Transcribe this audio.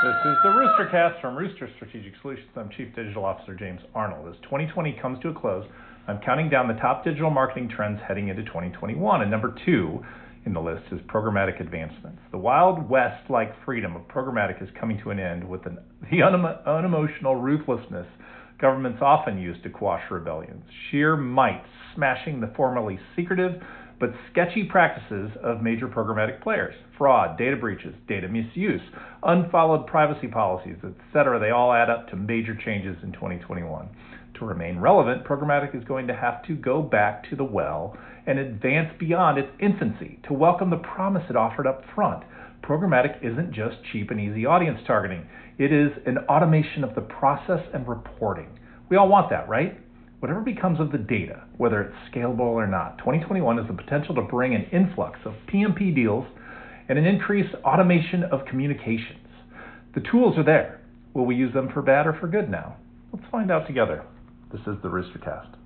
This is the Roostercast from Rooster Strategic Solutions. I'm Chief Digital Officer James Arnold. As 2020 comes to a close, I'm counting down the top digital marketing trends heading into 2021. And number two in the list is programmatic advancements. The Wild West like freedom of programmatic is coming to an end with an, the unemotional ruthlessness governments often use to quash rebellions. Sheer might smashing the formerly secretive but sketchy practices of major programmatic players fraud, data breaches, data misuse, unfollowed privacy policies, etc. They all add up to major changes in 2021. To remain relevant, programmatic is going to have to go back to the well and advance beyond its infancy to welcome the promise it offered up front. Programmatic isn't just cheap and easy audience targeting, it is an automation of the process and reporting. We all want that, right? Whatever becomes of the data, whether it's scalable or not, 2021 has the potential to bring an influx of PMP deals and an increased automation of communications. The tools are there. Will we use them for bad or for good now? Let's find out together. This is the Roostercast.